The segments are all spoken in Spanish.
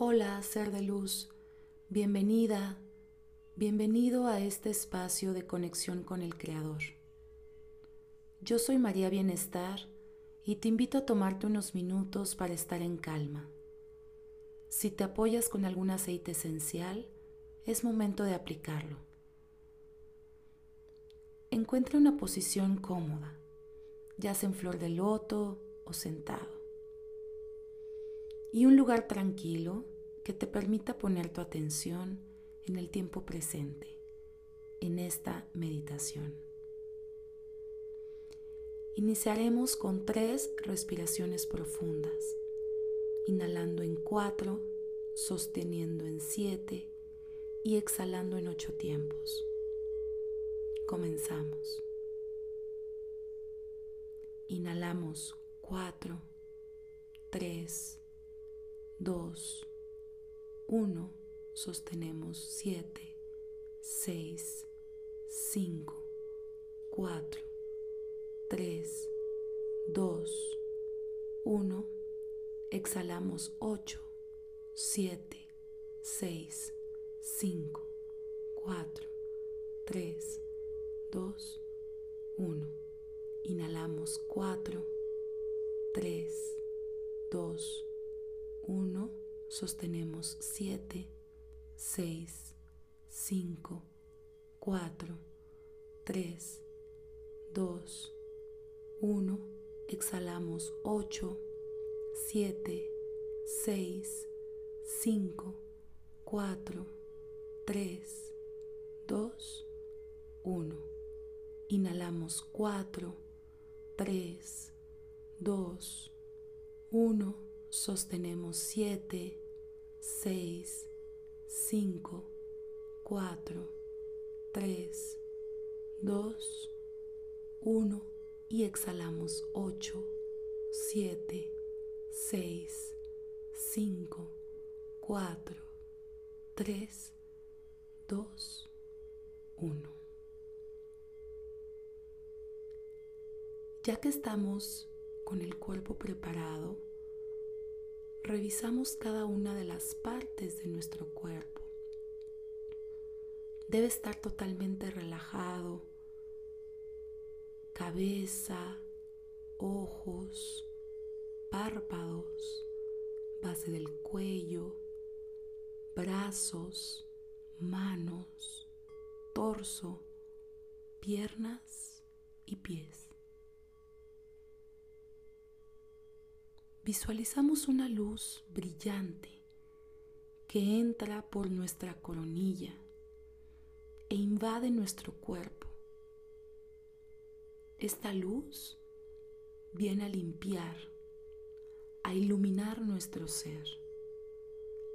Hola, ser de luz, bienvenida, bienvenido a este espacio de conexión con el Creador. Yo soy María Bienestar y te invito a tomarte unos minutos para estar en calma. Si te apoyas con algún aceite esencial, es momento de aplicarlo. Encuentra una posición cómoda, ya sea en flor de loto o sentado. Y un lugar tranquilo que te permita poner tu atención en el tiempo presente, en esta meditación. Iniciaremos con tres respiraciones profundas, inhalando en cuatro, sosteniendo en siete y exhalando en ocho tiempos. Comenzamos. Inhalamos cuatro, tres, dos, uno. Sostenemos siete, seis, cinco, cuatro, tres, dos, uno. Exhalamos ocho, siete, seis, 5, 4, 3, 2, 1. Inhalamos 4, 3, 2, 1. Sostenemos 7, 6, 5, 4, 3, 2, 1. Exhalamos 8, 7, 6, 5, 4, 3, 2, 1. Inhalamos 4, 3, 2, 1. Sostenemos 7, 6, 5, 4, 3, 2, 1 y exhalamos 8, 7, 6, 5, 4, 3, 2, 1. Ya que estamos con el cuerpo preparado, revisamos cada una de las partes de nuestro cuerpo. Debe estar totalmente relajado, cabeza, ojos, párpados, base del cuello, brazos, manos, torso, piernas y pies. Visualizamos una luz brillante que entra por nuestra coronilla e invade nuestro cuerpo. Esta luz viene a limpiar, a iluminar nuestro ser,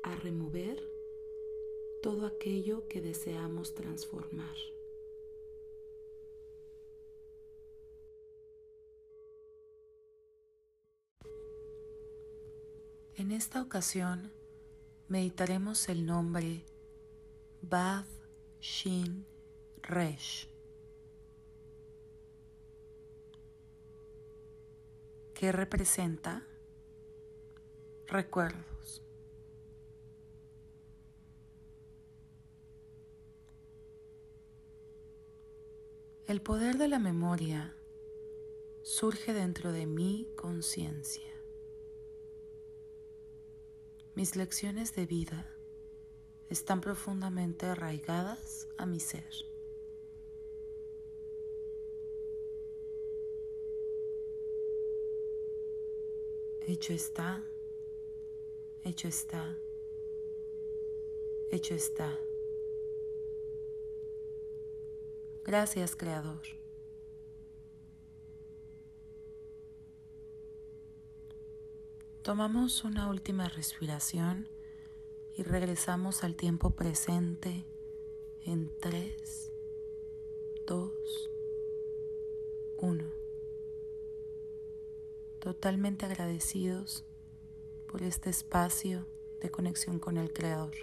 a remover todo aquello que deseamos transformar. En esta ocasión meditaremos el nombre Bad Shin Resh, que representa recuerdos. El poder de la memoria surge dentro de mi conciencia. Mis lecciones de vida están profundamente arraigadas a mi ser. Hecho está, hecho está, hecho está. Gracias, Creador. Tomamos una última respiración y regresamos al tiempo presente en 3, 2, 1. Totalmente agradecidos por este espacio de conexión con el Creador.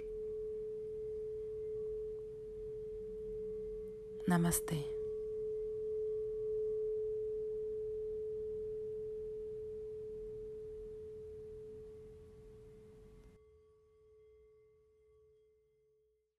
Namaste.